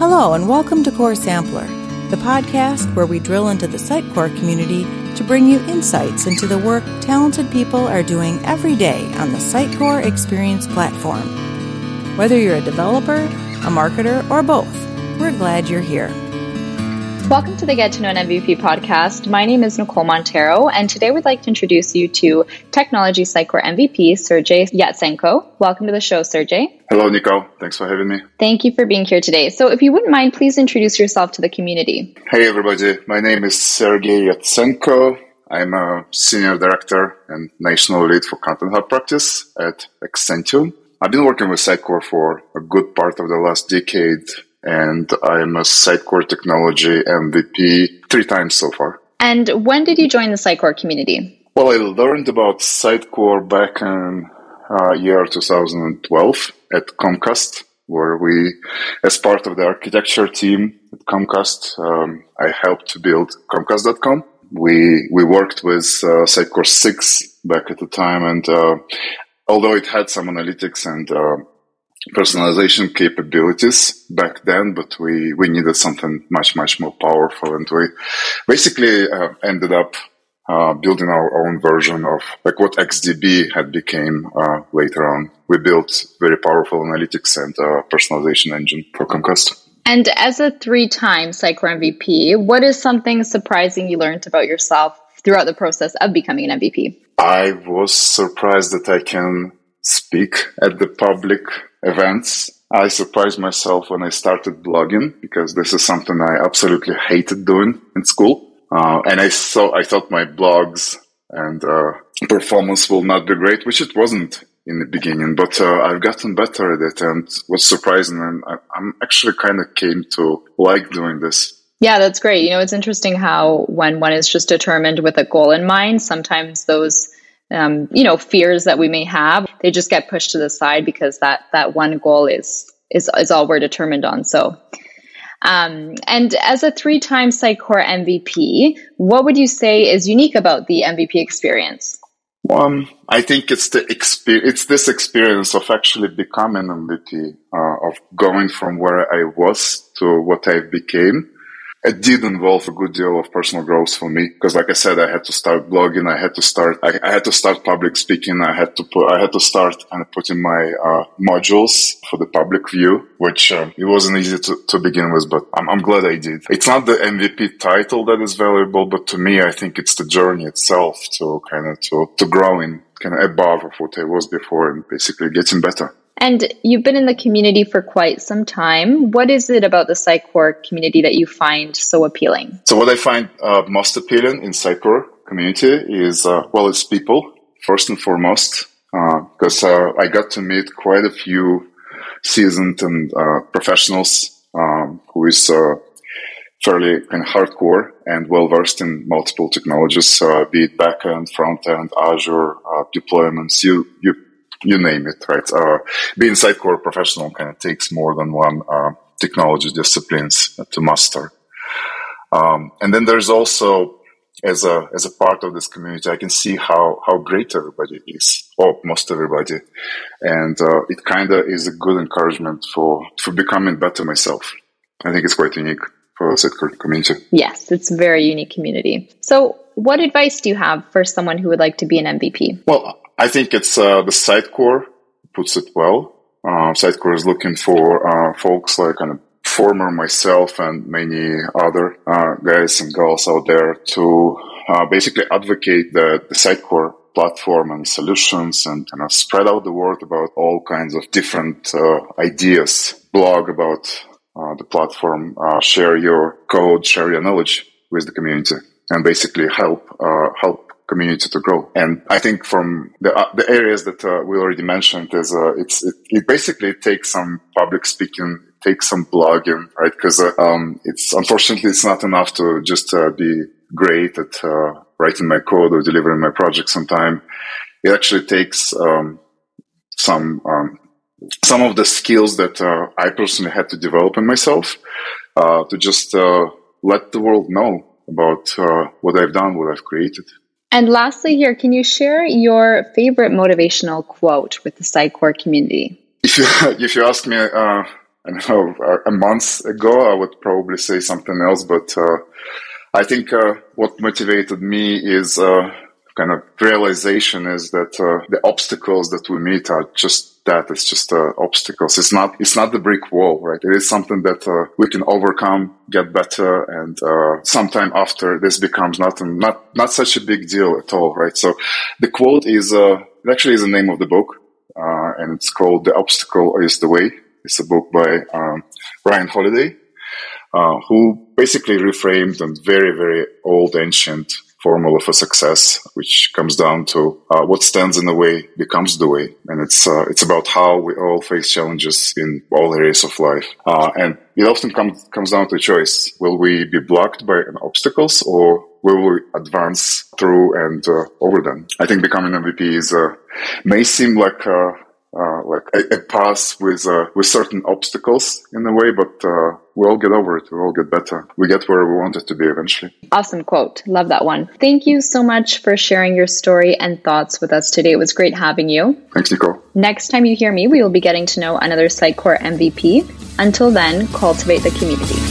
Hello, and welcome to Core Sampler, the podcast where we drill into the Sitecore community to bring you insights into the work talented people are doing every day on the Sitecore Experience platform. Whether you're a developer, a marketer, or both, we're glad you're here. Welcome to the Get to Know an MVP podcast. My name is Nicole Montero, and today we'd like to introduce you to Technology Sitecore MVP, Sergey Yatsenko. Welcome to the show, Sergey. Hello, Nicole. Thanks for having me. Thank you for being here today. So, if you wouldn't mind, please introduce yourself to the community. Hey, everybody. My name is Sergey Yatsenko. I'm a senior director and national lead for Content Hub practice at Xcentium. I've been working with Sitecore for a good part of the last decade, and I'm a Sitecore technology MVP three times so far. And when did you join the Sitecore community? Well, I learned about Sitecore back in uh, year 2012 at Comcast, where we, as part of the architecture team at Comcast, um, I helped to build Comcast.com we we worked with uh, Sitecore six back at the time, and uh, although it had some analytics and uh, personalization capabilities back then, but we we needed something much much more powerful, and we basically uh, ended up. Uh, building our own version of like what XDB had became uh, later on. We built very powerful analytics and personalization engine for Comcast. And as a three time Sitecore MVP, what is something surprising you learned about yourself throughout the process of becoming an MVP? I was surprised that I can speak at the public events. I surprised myself when I started blogging because this is something I absolutely hated doing in school. Uh, and I saw, I thought my blogs and uh, performance will not be great, which it wasn't in the beginning, but uh, I've gotten better at it. And what's surprising, and I, I'm actually kind of came to like doing this. Yeah, that's great. You know, it's interesting how when one is just determined with a goal in mind, sometimes those um, you know fears that we may have they just get pushed to the side because that that one goal is is is all we're determined on. So. Um, and as a three-time Sitecore MVP, what would you say is unique about the MVP experience? Um, I think it's the experience, it's this experience of actually becoming MVP, uh, of going from where I was to what I became it did involve a good deal of personal growth for me because like i said i had to start blogging i had to start i, I had to start public speaking i had to put i had to start kind of putting my uh, modules for the public view which uh, it wasn't easy to, to begin with but I'm, I'm glad i did. It's not the mvp title that is valuable but to me i think it's the journey itself to kind of to, to growing kind of above of what i was before and basically getting better and you've been in the community for quite some time. What is it about the Sitecore community that you find so appealing? So, what I find uh, most appealing in Sitecore community is, uh, well, it's people, first and foremost, because uh, uh, I got to meet quite a few seasoned and uh, professionals um, who is uh, fairly kind of hardcore and well versed in multiple technologies, be it backend, front end, Azure, deployments. You, you you name it, right? Uh, being Sitecore professional kind of takes more than one uh, technology disciplines to master. Um, and then there's also, as a as a part of this community, I can see how how great everybody is, or most everybody, and uh, it kind of is a good encouragement for for becoming better myself. I think it's quite unique for the Sitecore community. Yes, it's a very unique community. So, what advice do you have for someone who would like to be an MVP? Well, I think it's uh, the Sitecore puts it well. Uh, Sitecore is looking for uh, folks like kind of former myself and many other uh, guys and girls out there to uh, basically advocate the, the Sitecore platform and solutions and kind of spread out the word about all kinds of different uh, ideas, blog about the platform, share your code, share your knowledge with the community and basically help help community to grow. And I think from the uh, the areas that uh, we already mentioned is uh, it's it, it, basically takes some public speaking, takes some blogging, right? Because uh, um, it's unfortunately it's not enough to just uh, be great at uh, writing my code or delivering my project. Sometime it actually takes um, some um, some of the skills that I personally had to develop in myself to just let the world know about what I've done, what I've created. And lastly, here, can you share your favorite motivational quote with the Sitecore community? If you if you ask me, uh, I don't know, a month ago, I would probably say something else. But uh, I think uh, what motivated me is uh, kind of realization is that uh, the obstacles that we meet are just that. It's just uh, obstacles. It's not. It's not the brick wall, right? It is something that uh, we can overcome, get better, and sometime after this becomes not not not such a big deal at all, right? So the quote is it actually is the name of the book, and it's called "The Obstacle Is the Way." It's a book by um, Ryan Holiday, uh, who basically reframed a very, very old, ancient formula for success, which comes down to uh, what stands in the way becomes the way, and it's uh, it's about how we all face challenges in all areas of life, uh, and it often comes comes down to choice: will we be blocked by obstacles, or will we advance through and uh, over them? I think becoming MVP is uh, may seem like uh, like a, a, path with uh, with certain obstacles in a way, but uh, we all get over it. We all get better. We get where we want it to be eventually. Awesome quote. Love that one. Thank you so much for sharing your story and thoughts with us today. It was great having you. Thanks, Nicole. Next time you hear me, we will be getting to know another Sitecore MVP. Until then, cultivate the community.